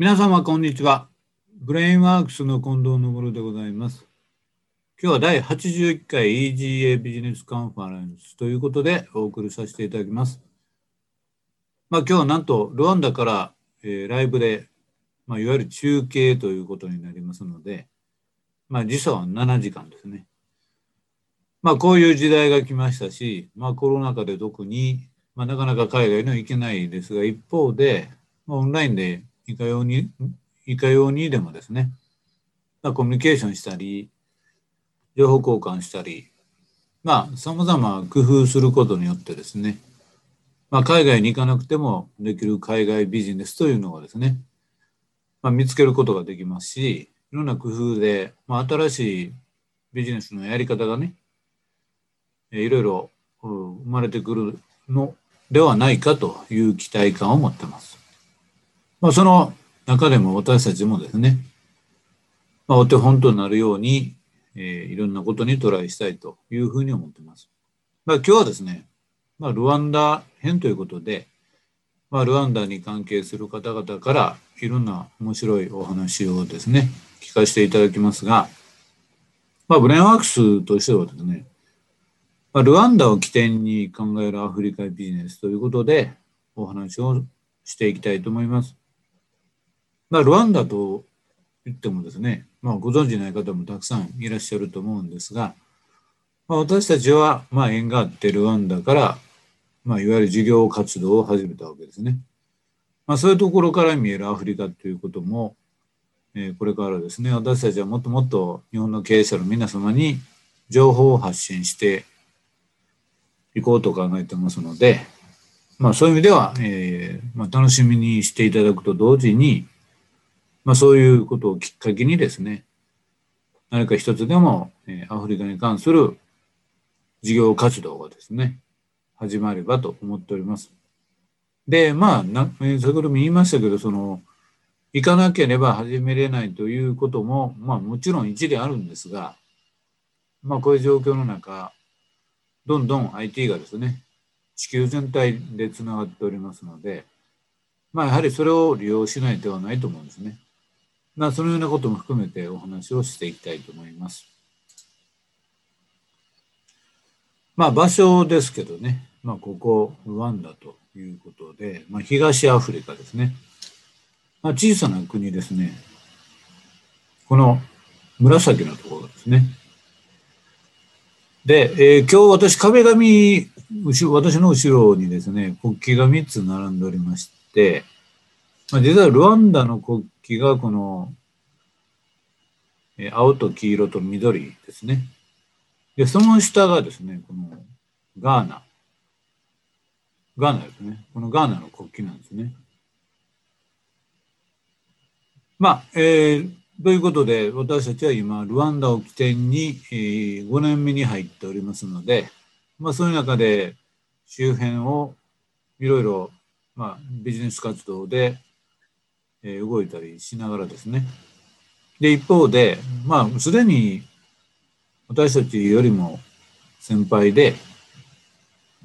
皆様、こんにちは。ブレインワークスの近藤昇でございます。今日は第81回 EGA ビジネスカンファレンスということでお送りさせていただきます。まあ、今日はなんとルワンダから、えーライブで、まあ、いわゆる中継ということになりますので、まあ、時差は7時間ですね。まあ、こういう時代が来ましたし、まあ、コロナ禍で特に、まあ、なかなか海外には行けないですが、一方で、まあ、オンラインでいかように、いかようにでもですね、まあ、コミュニケーションしたり、情報交換したり、まあ、様々工夫することによってですね、まあ、海外に行かなくてもできる海外ビジネスというのをですね、まあ、見つけることができますし、いろんな工夫で、まあ、新しいビジネスのやり方がね、いろいろ生まれてくるのではないかという期待感を持ってます。まあ、その中でも私たちもですね、まあ、お手本となるように、えーいろんなことにトライしたいというふうに思っています。まあ、今日はですね、まあ、ルワンダ編ということで、まあ、ルワンダに関係する方々からいろんな面白いお話をですね、聞かせていただきますが、まあ、ブレンワークスとしてはですね、まあ、ルワンダを起点に考えるアフリカビジネスということでお話をしていきたいと思います。まあ、ルワンダと言ってもですね、まあ、ご存知ない方もたくさんいらっしゃると思うんですが、まあ、私たちはまあ縁があってルワンダから、まあ、いわゆる事業活動を始めたわけですね。まあ、そういうところから見えるアフリカということも、えーこれからですね、私たちはもっともっと日本の経営者の皆様に情報を発信していこうと考えてますので、まあ、そういう意味では、えーまあ、楽しみにしていただくと同時に、まあ、そういうことをきっかけにですね、何か一つでも、えアフリカに関する事業活動がですね、始まればと思っております。で、まあ、な先ほども言いましたけど、その、行かなければ始めれないということも、まあ、もちろん一理あるんですが、まあ、こういう状況の中、どんどん IT がですね、地球全体でつながっておりますので、まあ、やはりそれを利用しない手はないと思うんですね。まあ、そのようなことも含めてお話をしていきたいと思います。まあ、場所ですけどね、まあ、ここ、ルワンダということで、まあ、東アフリカですね。まあ、小さな国ですね。この紫のところですね。で、えー今日私壁紙、私の後ろにですね、国旗が3つ並んでおりまして、まあ、実はルワンダの国旗旗がこの、え青と黄色と緑ですね。で、その下がですね、このガーナ。ガーナですね。このガーナの国旗なんですね。まあ、えーということで、私たちは今、ルワンダを起点に、えー5年目に入っておりますので、まあ、そういう中で周辺をいろいろ、まあ、ビジネス活動で、え動いたりしながらですね。で、一方で、まあ、すでに私たちよりも先輩で、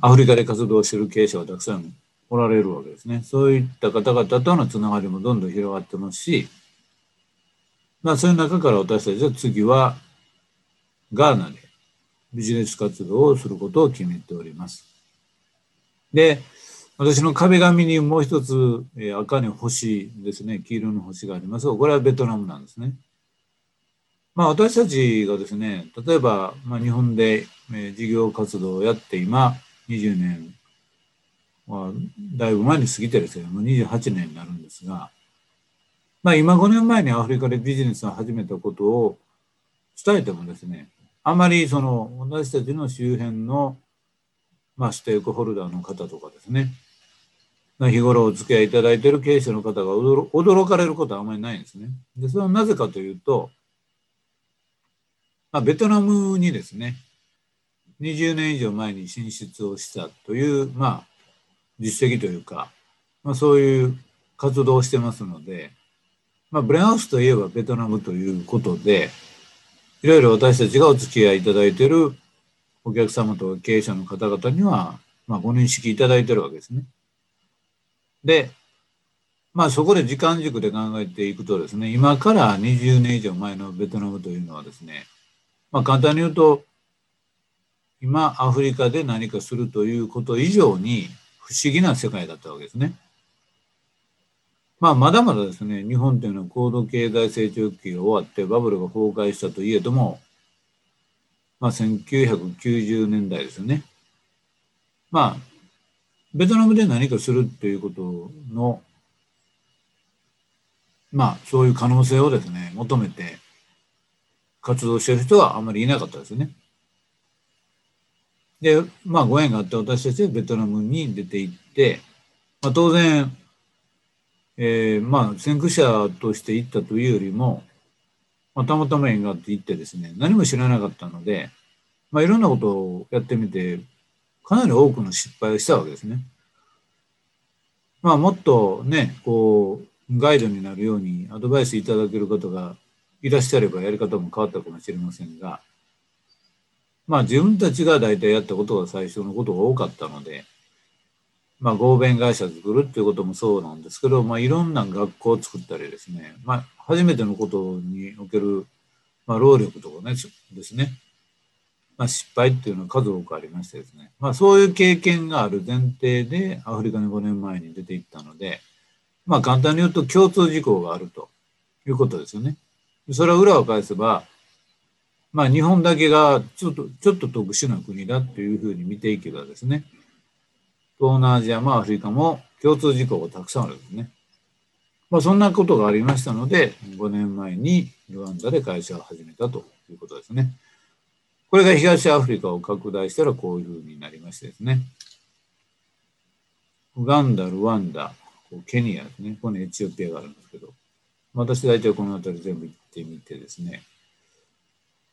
アフリカで活動している経営者がたくさんおられるわけですね。そういった方々とのつながりもどんどん広がってますし、まあ、そういう中から私たちは次はガーナでビジネス活動をすることを決めております。で、私の壁紙にもう一つ、え赤に星ですね、黄色の星がありますが、これはベトナムなんですね。まあ、私たちがですね、例えば、まあ、日本で、え事業活動をやって今、20年はだいぶ前に過ぎてですね、もう28年になるんですが、まあ、今5年前にアフリカでビジネスを始めたことを伝えてもですね、あまりその私たちの周辺の、まあ、ステークホルダーの方とかですね、日頃お付き合いいただいている経営者の方が驚かれることはあまりないんですね。で、それはなぜかというと、まあ、ベトナムにですね、20年以上前に進出をしたという、まあ、実績というか、まあ、そういう活動をしてますので、まあ、ブレンハウスといえばベトナムということで、いろいろ私たちがお付き合いいただいているお客様と経営者の方々には、まあ、ご認識いただいているわけですね。で、まあそこで時間軸で考えていくとですね、今から20年以上前のベトナムというのはですね、まあ簡単に言うと、今アフリカで何かするということ以上に不思議な世界だったわけですね。まあまだまだですね、日本というのは高度経済成長期が終わってバブルが崩壊したといえども、まあ1990年代ですよね。まあ、ベトナムで何かするっていうことのまあ、そういう可能性をですね、求めて活動してる人はあまりいなかったですね。で、まあ、ご縁があって私たちはベトナムに出て行って、まあ、当然、えー、まあ、先駆者として行ったというよりも、まあ、たまたま縁があって行ってですね、何も知らなかったので、まあ、いろんなことをやってみて、かなり多くの失敗をしたわけですね。まあ、もっとね、こう、ガイドになるようにアドバイスいただける方がいらっしゃればやり方も変わったかもしれませんが、まあ自分たちが大体やったことが最初のことが多かったので、まあ合弁会社作るっていうこともそうなんですけど、まあいろんな学校を作ったりですね、まあ初めてのことにおける、まあ、労力とかね、ですね、まあ、失敗っていうのは数多くありましてですね、まあそういう経験がある前提でアフリカに5年前に出ていったので、まあ簡単に言うと共通事項があるということですよね。それは裏を返せば、まあ日本だけがちょっと、ちょっと特殊な国だっていうふうに見ていけばですね、東南アジアもアフリカも共通事項がたくさんあるんですね。まあそんなことがありましたので、5年前にルワンダで会社を始めたということですね。これが東アフリカを拡大したらこういうふうになりましてですね。ウガンダ、ルワンダ、ケニアですね。ここにエチオピアがあるんですけど、私大体この辺り全部行ってみてですね。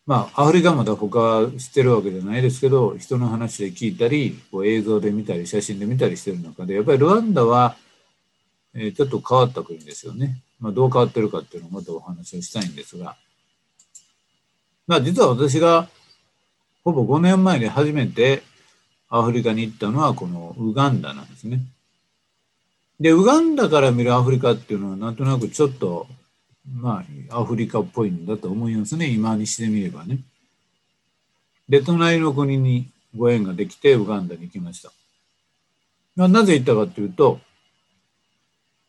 まあ、アフリカまだ他知ってるわけじゃないですけど、人の話で聞いたり、こう映像で見たり、写真で見たりしてる中で、やっぱりルワンダは、えー、ちょっと変わった国ですよね。まあ、どう変わってるかっていうのをまたお話をしたいんですが、まあ、実は私がほぼ5年前に初めてアフリカに行ったのはこのウガンダなんですね。で、ウガンダから見るアフリカっていうのはなんとなくちょっと、まあ、アフリカっぽいんだと思いますね。今にしてみればね。で、隣の国にご縁ができてウガンダに行きました。まあなぜ行ったかというと、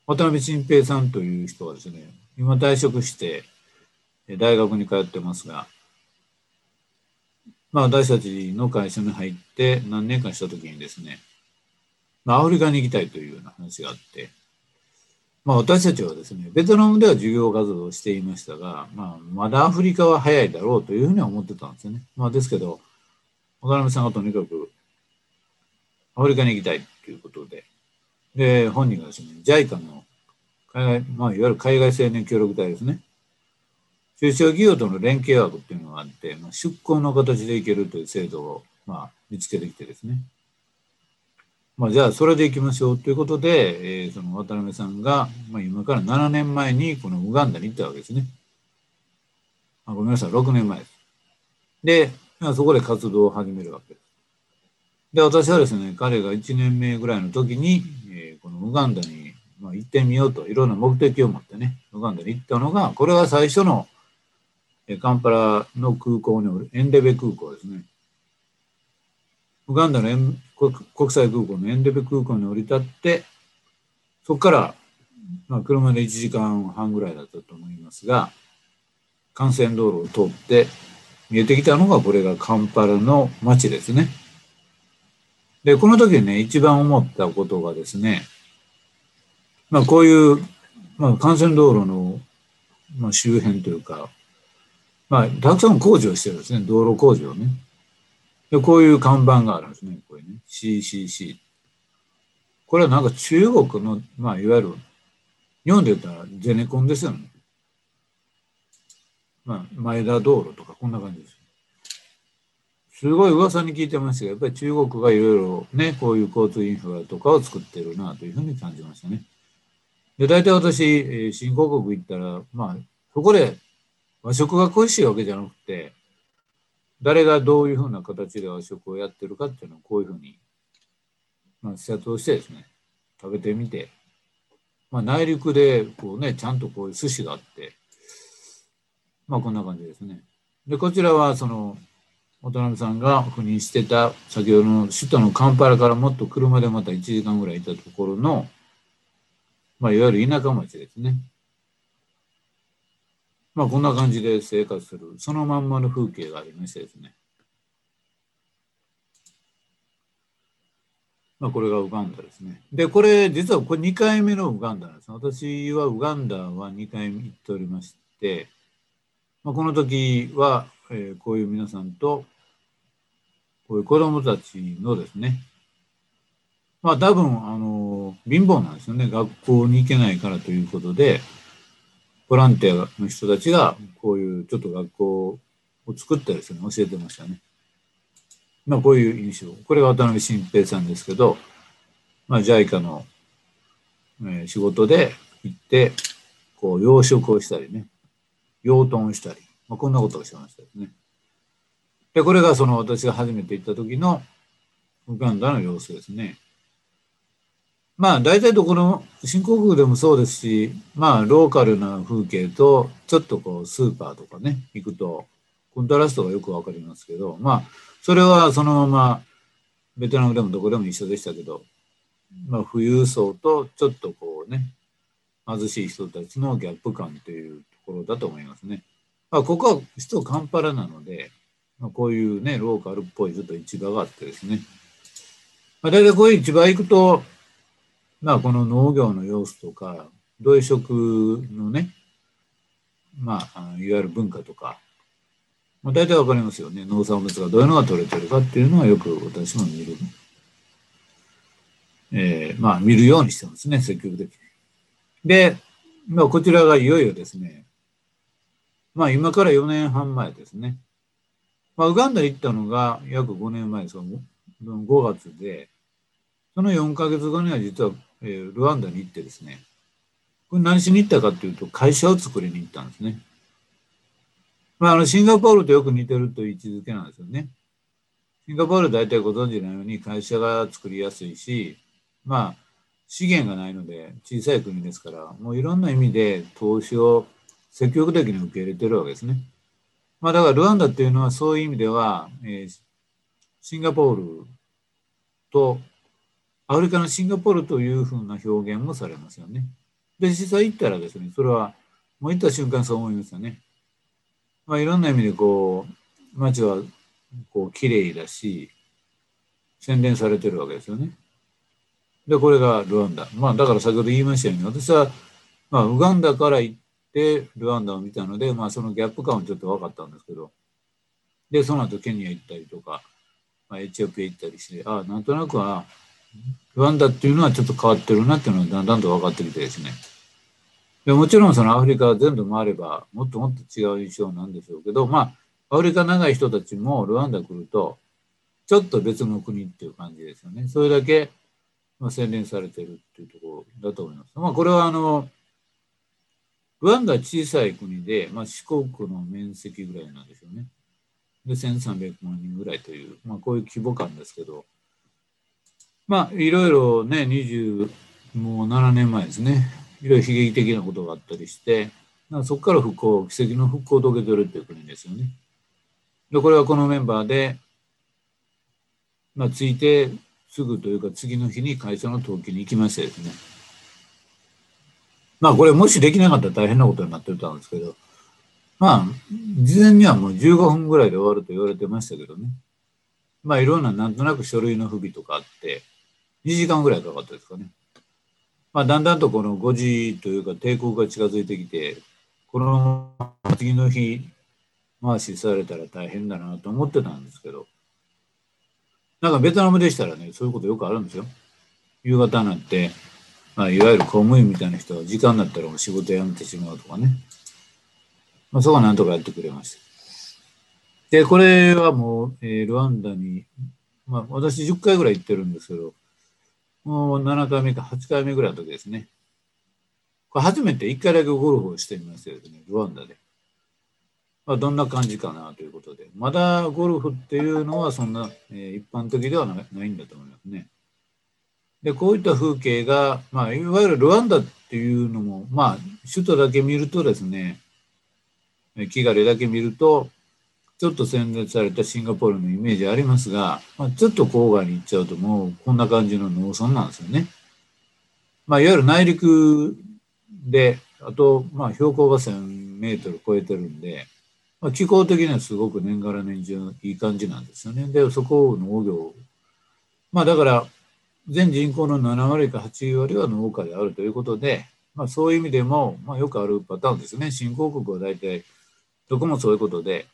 渡辺晋平さんという人はですね、今退職して大学に通ってますが、まあ私たちの会社に入って何年間した時にですね、まあ、アフリカに行きたいというような話があって、まあ、私たちはですね、ベトナムでは授業活動をしていましたが、まあ、まだアフリカは早いだろうというふうには思ってたんですよね。まあ、ですけど、渡辺さんがとにかくアフリカに行きたいということで、で、本人がですね、JICA の海外、まあ、いわゆる海外青年協力隊ですね。中小企業との連携枠っていうのがあって、まあ、出向の形で行けるという制度を、まあ、見つけてきてですね。まあ、じゃあそれでいきましょうということで、えー、その渡辺さんが、まあ、今から7年前にこのウガンダに行ったわけですね。あごめんなさい、6年前です。で、そこで活動を始めるわけです。で、私はですね、彼が1年目ぐらいの時に、えー、このウガンダに、まあ、行ってみようと、いろんな目的を持ってね、ウガンダに行ったのが、これは最初の、カンパラの空港におる、エンデベ空港ですね。ウガンダの国際空港のエンデベ空港に降り立って、そこから、まあ、車で1時間半ぐらいだったと思いますが、幹線道路を通って見えてきたのがこれがカンパラの街ですね。で、この時ね、一番思ったことがですね、まあこういう、まあ幹線道路の、まあ、周辺というか、まあたくさん工事をしてるんですね、道路工事をね。で、こういう看板があるんですね。これね。CCC。これはなんか中国の、まあ、いわゆる、日本で言ったらゼネコンですよね。まあ、前田道路とかこんな感じです。すごい噂に聞いてましたが、やっぱり中国がいろいろね、こういう交通インフラとかを作ってるなというふうに感じましたね。で、大体私、新興国行ったら、まあ、そこで和食が恋しいわけじゃなくて、誰がどういうふうな形で和食をやってるかっていうのをこういうふうに、まあ、視察をしてですね、食べてみて、まあ、内陸でこう、ね、ちゃんとこういう寿司があって、まあ、こんな感じですね。で、こちらはその渡辺さんが赴任してた先ほどの首都のカンパラからもっと車でまた1時間ぐらいいたところの、まあ、いわゆる田舎町ですね。まあ、こんな感じで生活する、そのまんまの風景がありましてですね。まあ、これがウガンダですね。で、これ、実はこれ2回目のウガンダなんです。私はウガンダは2回行っておりまして、まあ、この時は、えー、こういう皆さんと、こういう子供たちのですね、まあ多分、あの、貧乏なんですよね。学校に行けないからということで、ボランティアの人たちが、こういうちょっと学校を作ったりするの教えてましたね。まあこういう印象。これが渡辺新平さんですけど、まあ JICA の、え、仕事で行って、こう養殖をしたりね、養豚をしたり、まあ、こんなことをしてましたですね。で、これがその私が初めて行った時のウガンダの様子ですね。まあ大体どこの新興国でもそうですし、まあローカルな風景とちょっとこうスーパーとかね、行くとコントラストがよくわかりますけど、まあそれはそのままベトナムでもどこでも一緒でしたけど、まあ富裕層とちょっとこうね、貧しい人たちのギャップ感というところだと思いますね。まあここは首都カンパラなので、まあ、こういうね、ローカルっぽいちょっと市場があってですね。まあ大体こういう市場行くと、まあ、この農業の様子とか、土井食のね、まあ、いわゆる文化とか、まあ、大体わかりますよね。農産物がどういうのが取れてるかっていうのはよく私も見る。えー、まあ、見るようにしてますね、積極的に。で、まあ、こちらがいよいよですね、まあ、今から4年半前ですね。まあ、ウガンダ行ったのが約5年前ですが、5月で、その4ヶ月後には実はえー、ルワンダに行ってですね、これ何しに行ったかっていうと、会社を作りに行ったんですね。まあ、あの、シンガポールとよく似てるという位置づけなんですよね。シンガポール大体ご存知のように会社が作りやすいし、まあ、資源がないので小さい国ですから、もういろんな意味で投資を積極的に受け入れてるわけですね。まあ、だからルワンダっていうのはそういう意味では、えー、シンガポールとアフリカのシンガポールというふうな表現もされますよね。で、実際行ったらですね、それはもう行った瞬間そう思いますよね。まあ、いろんな意味でこう、街はこう綺麗だし、洗練されてるわけですよね。で、これがルワンダ。まあ、だから先ほど言いましたように、私は、まあ、ウガンダから行ってルワンダを見たので、まあ、そのギャップ感はちょっと分かったんですけど、で、その後ケニア行ったりとか、まあ、エチオピア行ったりして、ああ、なんとなくは、ルワンダっていうのはちょっと変わってるなっていうのがだんだんと分かってきてですね。でもちろんそのアフリカ全部回ればもっともっと違う印象なんでしょうけど、まあ、アフリカ長い人たちもルワンダ来ると、ちょっと別の国っていう感じですよね。それだけ、まあ、洗練されてるっていうところだと思います。まあ、これはあの、ルワンダ小さい国で、まあ、四国の面積ぐらいなんですよね。で、1300万人ぐらいという、まあ、こういう規模感ですけど、まあ、いろいろね、27年前ですね、いろいろ悲劇的なことがあったりして、そこから復興、奇跡の復興を遂げてるっていう国ですよね。で、これはこのメンバーで、まあ、ついてすぐというか次の日に会社の登記に行きましてですね。まあ、これもしできなかったら大変なことになってたんですけど、まあ、事前にはもう15分ぐらいで終わると言われてましたけどね。まあ、いろんななんとなく書類の不備とかあって、2時間ぐらいかかったですかね。まあ、だんだんとこの5時というか抵抗が近づいてきて、この次の日回しされたら大変だなと思ってたんですけど、なんかベトナムでしたらね、そういうことよくあるんですよ。夕方になって、まあ、いわゆる公務員みたいな人は時間になったらもう仕事辞めてしまうとかね。まあ、そこはなんとかやってくれました。で、これはもう、えー、ルワンダに、まあ、私10回ぐらい行ってるんですけど、もう7回目か8回目ぐらいの時ですね。これ初めて1回だけゴルフをしてみましたけどね、ルワンダで。まあ、どんな感じかなということで。まだゴルフっていうのはそんな、えー、一般的ではないんだと思いますね。で、こういった風景が、まあ、いわゆるルワンダっていうのも、まあ、首都だけ見るとですね、キガリだけ見ると、ちょっと選別されたシンガポールのイメージありますが、まあ、ちょっと郊外に行っちゃうともうこんな感じの農村なんですよね。まあ、いわゆる内陸で、あと、まあ、標高が1000メートル超えてるんで、まあ、気候的にはすごく年がら年中いい感じなんですよね。で、そこを農業。まあ、だから、全人口の7割か8割は農家であるということで、まあ、そういう意味でも、まあ、よくあるパターンですね。新興国は大体、どこもそういうことで、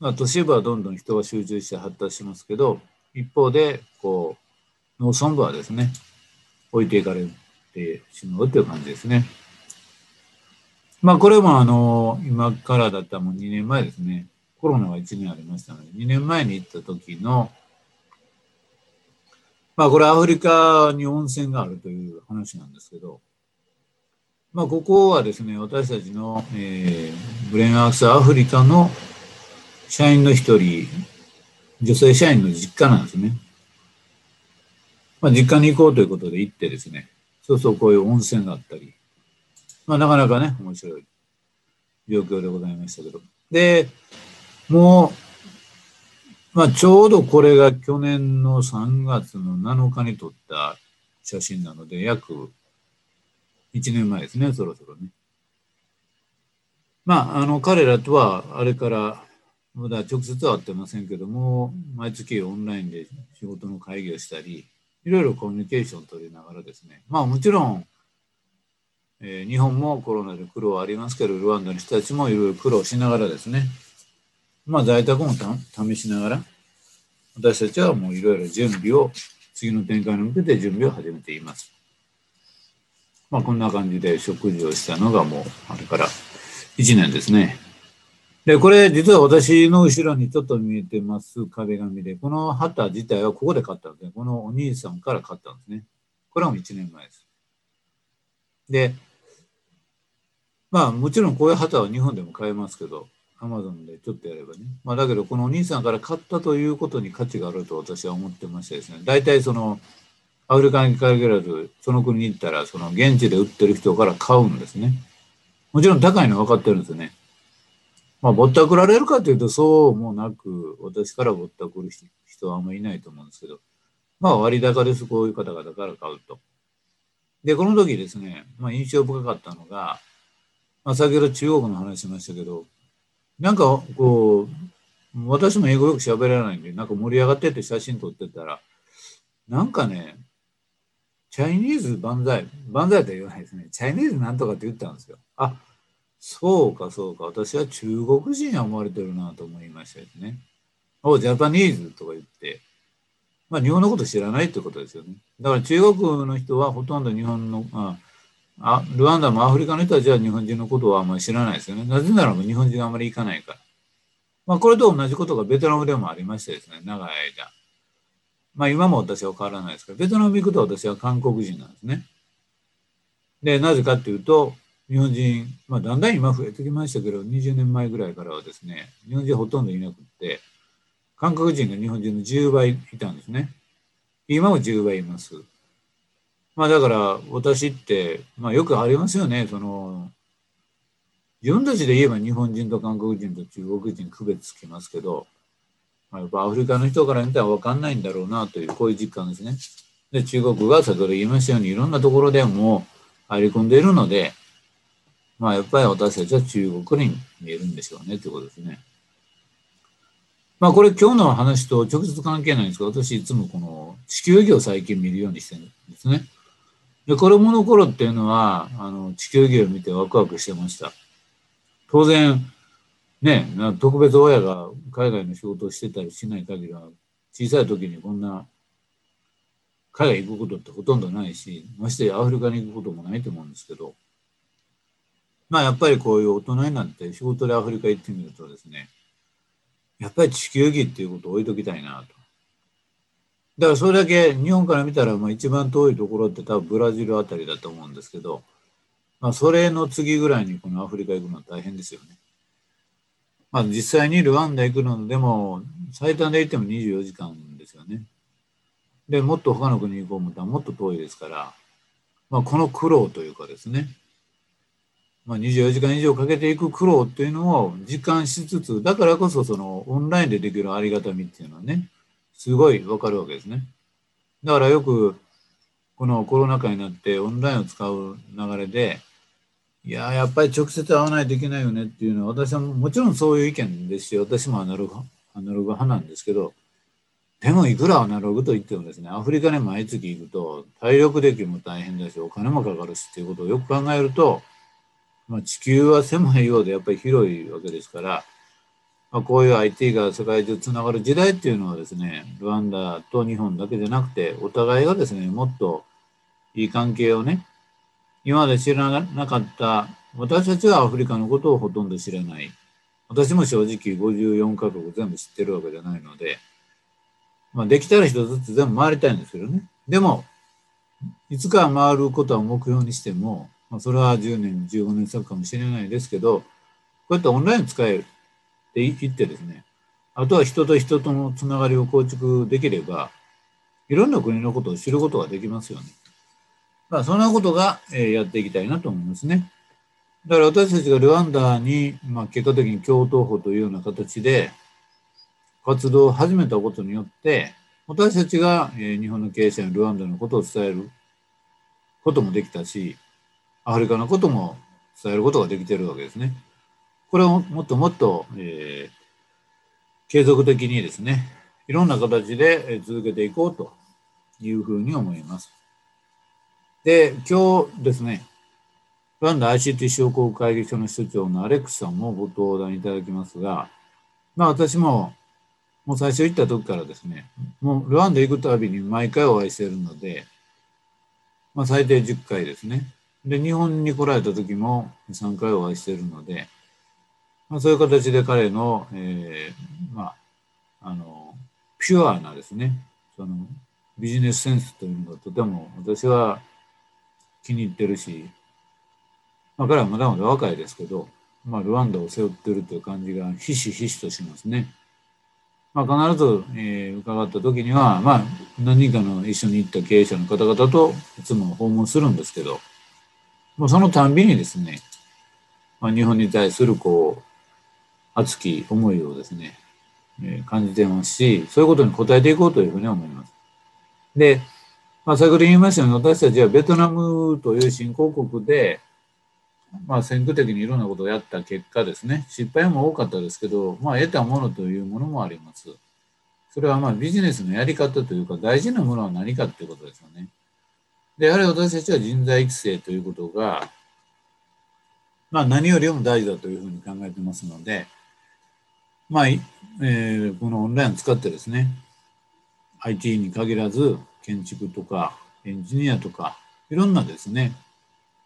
まあ、都市部はどんどん人が集中して発達しますけど、一方で、こう、農村部はですね、置いていかれてしまうという感じですね。まあ、これもあの、今からだったらもう2年前ですね。コロナが1年ありましたので、2年前に行った時の、まあ、これアフリカに温泉があるという話なんですけど、まあ、ここはですね、私たちの、えー、ブレインアークスアフリカの社員の一人、女性社員の実家なんですね。まあ、実家に行こうということで行ってですね、そうそうこういう温泉があったり、まあ、なかなかね、面白い状況でございましたけど。で、もう、まあ、ちょうどこれが去年の3月の7日に撮った写真なので、約1年前ですね、そろそろね。まあ、あの、彼らとは、あれからまだ直接会ってませんけども、毎月オンラインで仕事の会議をしたり、いろいろコミュニケーションを取りながらですね、まあもちろん、えー、日本もコロナで苦労はありますけど、ルワンダの人たちもいろいろ苦労しながらですね、まあ在宅も試しながら、私たちはもういろいろ準備を、次の展開に向けて準備を始めています。まあこんな感じで食事をしたのがもうあれから1年ですね。で、これ実は私の後ろにちょっと見えてます壁紙で、この旗自体はここで買ったんですね。このお兄さんから買ったんですね。これはもう1年前です。で、まあもちろんこういう旗は日本でも買えますけど、アマゾンでちょっとやればね。まあだけどこのお兄さんから買ったということに価値があると私は思ってましてですね。大体そのアフリカに限らず、その国に行ったらその現地で売ってる人から買うんですね。もちろん高いのは分かってるんですよね。まあ、ぼったくられるかというと、そうもなく、私からぼったくる人はあんまりいないと思うんですけど、まあ、割高です、こういう方々から買うと。で、この時ですね、まあ、印象深かったのが、まあ、先ほど中国の話しましたけど、なんかこう、私も英語よく喋らないんで、なんか盛り上がってて写真撮ってたら、なんかね、チャイニーズ万歳、万歳とは言わないですね。チャイニーズなんとかって言ったんですよ。あ、そうか、そうか。私は中国人は思われてるなと思いましたですね。お、ジャパニーズとか言って、まあ日本のこと知らないってことですよね。だから中国の人はほとんど日本の、ああルワンダもアフリカの人たちは日本人のことはあんまり知らないですよね。なぜならば日本人があんまり行かないから。まあこれと同じことがベトナムでもありましてですね、長い間。まあ今も私は変わらないですけど、ベトナム行くと私は韓国人なんですね。で、なぜかっていうと、日本人、まあ、だんだん今増えてきましたけど、20年前ぐらいからはですね、日本人ほとんどいなくって、韓国人が日本人の10倍いたんですね。今も10倍います。まあだから私って、まあよくありますよね、その、自分たちで言えば日本人と韓国人と中国人区別つきますけど、まあ、やっぱアフリカの人から見たら分かんないんだろうなという、こういう実感ですね。で、中国が先ほど言いましたように、いろんなところでも入り込んでいるので、まあやっぱり私たちは中国に見えるんでしょうねということですね。まあこれ今日の話と直接関係ないんですけど、私いつもこの地球儀を最近見るようにしてるんですね。で、子供の頃っていうのは、あの、地球儀を見てワクワクしてました。当然、ね、特別親が海外の仕事をしてたりしない限りは、小さい時にこんな海外行くことってほとんどないし、ましてアフリカに行くこともないと思うんですけど、まあやっぱりこういう大人になって仕事でアフリカ行ってみるとですね、やっぱり地球儀っていうことを置いときたいなと。だからそれだけ日本から見たらまあ一番遠いところって多分ブラジルあたりだと思うんですけど、まあそれの次ぐらいにこのアフリカ行くのは大変ですよね。まあ実際にルワンダ行くのでも最短で行っても24時間ですよね。で、もっと他の国に行こう思ったらもっと遠いですから、まあ、この苦労というかですね、まあ、24時間以上かけていく苦労っていうのを実感しつつ、だからこそそのオンラインでできるありがたみっていうのはね、すごいわかるわけですね。だからよくこのコロナ禍になってオンラインを使う流れで、いややっぱり直接会わないといけないよねっていうのは私はもちろんそういう意見ですし、私もアナログアナログ派なんですけど、でもいくらアナログと言ってもですね、アフリカに毎月行くと体力的も大変だし、お金もかかるしっていうことをよく考えると、まあ、地球は狭いようでやっぱり広いわけですから、まあ、こういう IT が世界中つながる時代っていうのはですね、ルワンダと日本だけじゃなくて、お互いがですね、もっといい関係をね、今まで知らなかった、私たちはアフリカのことをほとんど知らない。私も正直54カ国全部知ってるわけじゃないので、まあ、できたら一つずつ全部回りたいんですけどね。でも、いつか回ることは目標にしても、まあ、それは10年、15年先かもしれないですけど、こうやってオンライン使えるって言ってですね、あとは人と人とのつながりを構築できれば、いろんな国のことを知ることができますよね。まあ、そんなことが、えー、やっていきたいなと思いますね。だから私たちがルワンダに、まあ、結果的に共闘法というような形で、活動を始めたことによって、私たちがえ日本の経営者にルワンダのことを伝えることもできたし、アフリカのことも伝えることができてるわけですね。これをもっともっと、えー、継続的にですね、いろんな形で続けていこうというふうに思います。で、今日ですね、ルワンダ ICT 商工会議所の所長のアレックスさんもご登壇いただきますが、まあ私ももう最初行った時からですね、もうルワンダ行くたびに毎回お会いしているので、まあ、最低10回ですね。で、日本に来られた時も3回お会いしているので、まあ、そういう形で彼の、えー、まあ、あの、ピュアなですね、そのビジネスセンスというのがとても私は気に入ってるし、まあ、彼はまだまだ若いですけど、まあ、ルワンダを背負ってるという感じがひしひしとしますね。まあ、必ず、えー、伺った時には、まあ、何人かの一緒に行った経営者の方々といつも訪問するんですけど、もうそのたんびにですね、まあ、日本に対するこう、熱き思いをですね、えー、感じてますし、そういうことに応えていこうというふうに思います。で、まあ、先ほど言いましたように、私たちはベトナムという新興国で、まあ、先駆的にいろんなことをやった結果ですね、失敗も多かったですけど、まあ、得たものというものもあります。それはまあビジネスのやり方というか、大事なものは何かということですよね。で、やはり私たちは人材育成ということが、まあ、何よりも大事だというふうに考えてますので、まあ、えー、このオンラインを使ってですね、IT に限らず、建築とかエンジニアとか、いろんなですね、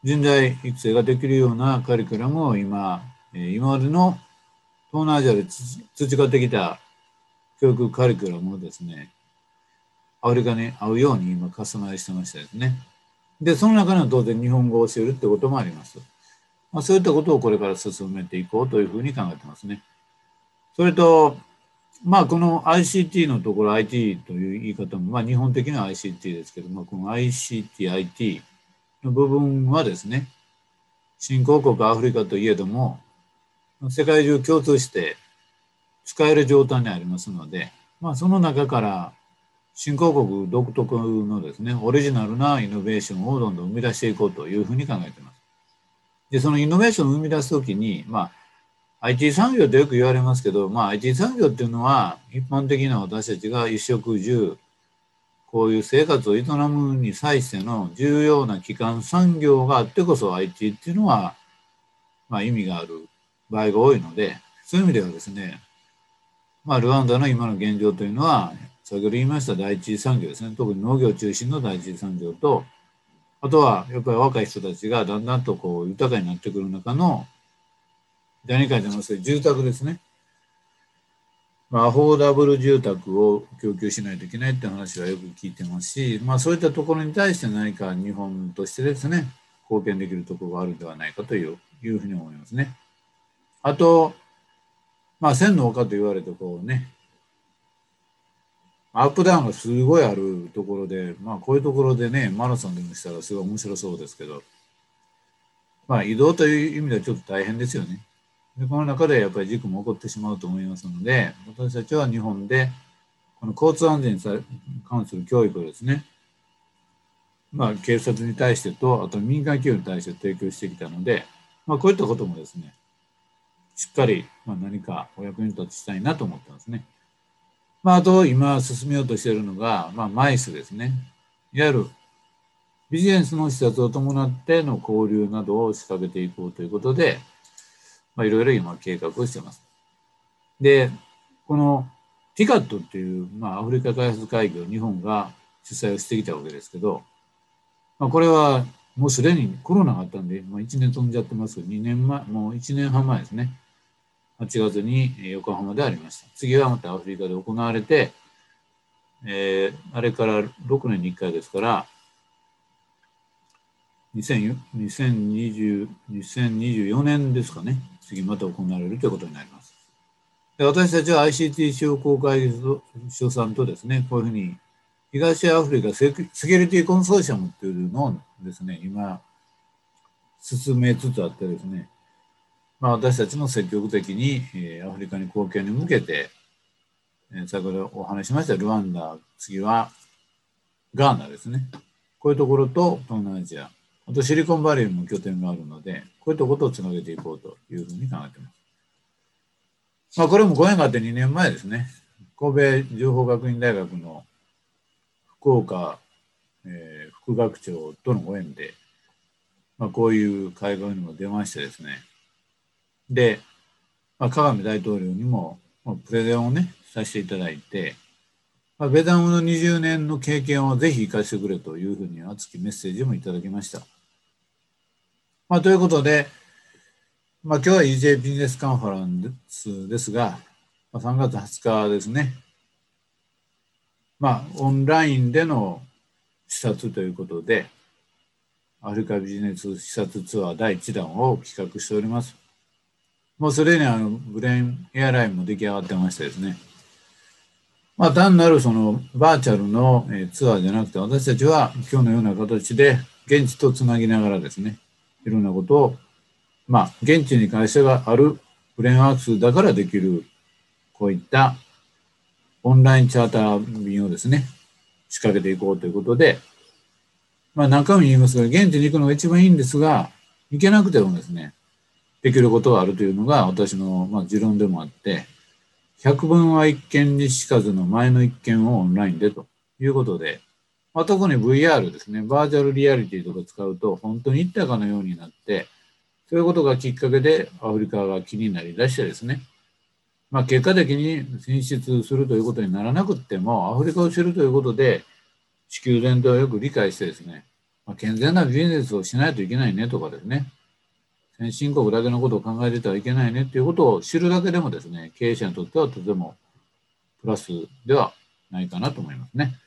人材育成ができるようなカリキュラムを今、今までの東南アジアで培ってきた教育カリキュラムをですね、アフリカに合うように今カスタマイズしてましたですね。で、その中には当然日本語を教えるってこともあります。まあ、そういったことをこれから進めていこうというふうに考えてますね。それと、まあ、この ICT のところ、IT という言い方も、まあ、日本的な ICT ですけども、この ICT、IT、の部分はですね、新興国アフリカといえども、世界中共通して使える状態にありますので、まあ、その中から新興国独特のですね、オリジナルなイノベーションをどんどん生み出していこうというふうに考えています。で、そのイノベーションを生み出すときに、まあ、IT 産業とよく言われますけど、まあ、IT 産業っていうのは、一般的な私たちが衣食住、こういう生活を営むに際しての重要な基幹産業があってこそ IT っていうのは、まあ、意味がある場合が多いので、そういう意味ではですね、まあ、ルワンダの今の現状というのは、先ほど言いました第一次産業ですね、特に農業中心の第一次産業と、あとはやっぱり若い人たちがだんだんとこう豊かになってくる中の、第2回での住宅ですね。まあ、アフォーダブル住宅を供給しないといけないって話はよく聞いてますし、まあ、そういったところに対して何か日本としてですね、貢献できるところがあるんではないかといういうふうに思いますね。あと、まあ、千の丘と言われてこうね、アップダウンがすごいあるところで、まあ、こういうところでね、マラソンでもしたらすごい面白そうですけど、まあ、移動という意味ではちょっと大変ですよね。でこの中でやっぱり事故も起こってしまうと思いますので、私たちは日本で、この交通安全に関する教育をですね、まあ、警察に対してと、あと民間企業に対して提供してきたので、まあ、こういったこともですね、しっかり、ま、何かお役に立ちしたいなと思ってますね。まあ、あと今進めようとしているのが、まあ、マイスですね。いわゆるビジネスの視察を伴っての交流などを仕掛けていこうということで、まあ、いろいろ今計画をしています。で、この TICAT っていう、まあ、アフリカ開発会議を日本が主催をしてきたわけですけど、まあ、これはもうすでにコロナがあったんで、まあ、1年飛んじゃってますけど、2年前、もう1年半前ですね。8月に横浜でありました。次はまたアフリカで行われて、えー、あれから6年に1回ですから、2020 2024年ですかね、次また行われるということになります。で私たちは ICT 商工会議所さんとですね、こういうふうに東アフリカセキュリティコンソーシアムっていうのをですね、今、進めつつあってですね、まあ、私たちも積極的に、え、アフリカに貢献に向けて、え、先ほどお話しましたルワンダ、次はガーナですね。こういうところと東南アジア、あとシリコンバレーにも拠点があるので、こういったことをつなげていこうというふうに考えています。まあ、これもご縁があって2年前ですね、神戸情報学院大学の福岡、えー、副学長とのご縁で、まあ、こういう会合にも出ましてですね、で、まあ、鏡大統領にも、まあ、プレゼンをね、させていただいて、まあ、ベトナムの20年の経験をぜひ生かしてくれというふうに熱きメッセージもいただきました。まあ、ということで、まあ、今日は EJ ビジネスカンファレンスですが、まあ、3月20日ですね、まあ、オンラインでの視察ということで、アフリカビジネス視察ツアー第1弾を企画しております。もうすでにあのブレインエアラインも出来上がってましてですね、まあ、単なるそのバーチャルのツアーじゃなくて、私たちは今日のような形で現地とつなぎながらですね、いろんなことを、まあ、現地に会社があるブレインワークスだからできる、こういったオンラインチャーター便をですね、仕掛けていこうということで、まあ何回も言いますが、現地に行くのが一番いいんですが、行けなくてもですね、できることがあるというのが私の、まあ、持論でもあって、百分は一見にしかずの前の一見をオンラインでということで、まあ、特に VR ですね、バーチャルリアリティとか使うと本当に行ったかのようになって、そういうことがきっかけでアフリカが気になりだしてですね、まあ、結果的に進出するということにならなくっても、アフリカを知るということで、地球全体をよく理解してですね、まあ、健全なビジネスをしないといけないねとかですね、先進国だけのことを考えててはいけないねっていうことを知るだけでもですね、経営者にとってはとてもプラスではないかなと思いますね。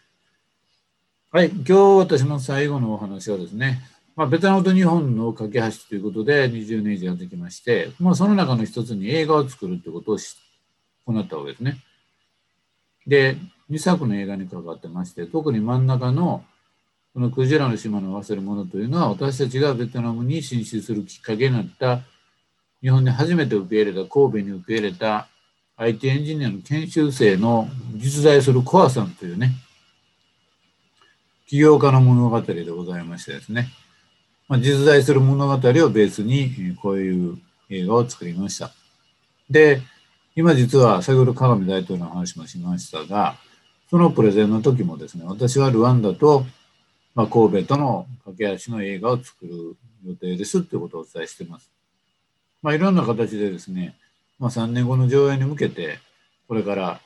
はい、今日私の最後のお話はですね、まあ、ベトナムと日本の架け橋ということで20年以上やってきまして、まあ、その中の一つに映画を作るということを行ったわけですね。で、2作の映画に関わってまして、特に真ん中のこのクジラの島の忘れ物というのは、私たちがベトナムに進出するきっかけになった、日本で初めて受け入れた、神戸に受け入れた IT エンジニアの研修生の実在するコアさんというね、起業家の物語でございましてですね、まあ、実在する物語をベースにこういう映画を作りました。で、今実は先ほど鏡大統領の話もしましたが、そのプレゼンの時もですね、私はルワンダと、まあ、神戸との駆け足の映画を作る予定ですっていうことをお伝えしています。まあ、いろんな形でですね、まあ、3年後の上映に向けて、これから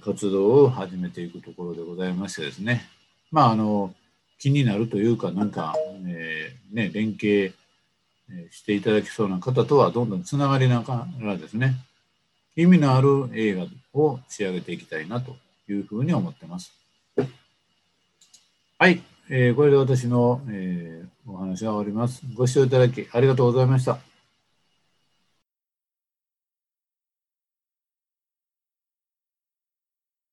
活動を始めていくところでございましてですね、まあ、あの、気になるというか、なんか、えー、ね、連携していただきそうな方とはどんどんつながりながらですね、意味のある映画を仕上げていきたいなというふうに思ってます。はい、えー、これで私の、えー、お話は終わります。ご視聴いただきありがとうございました。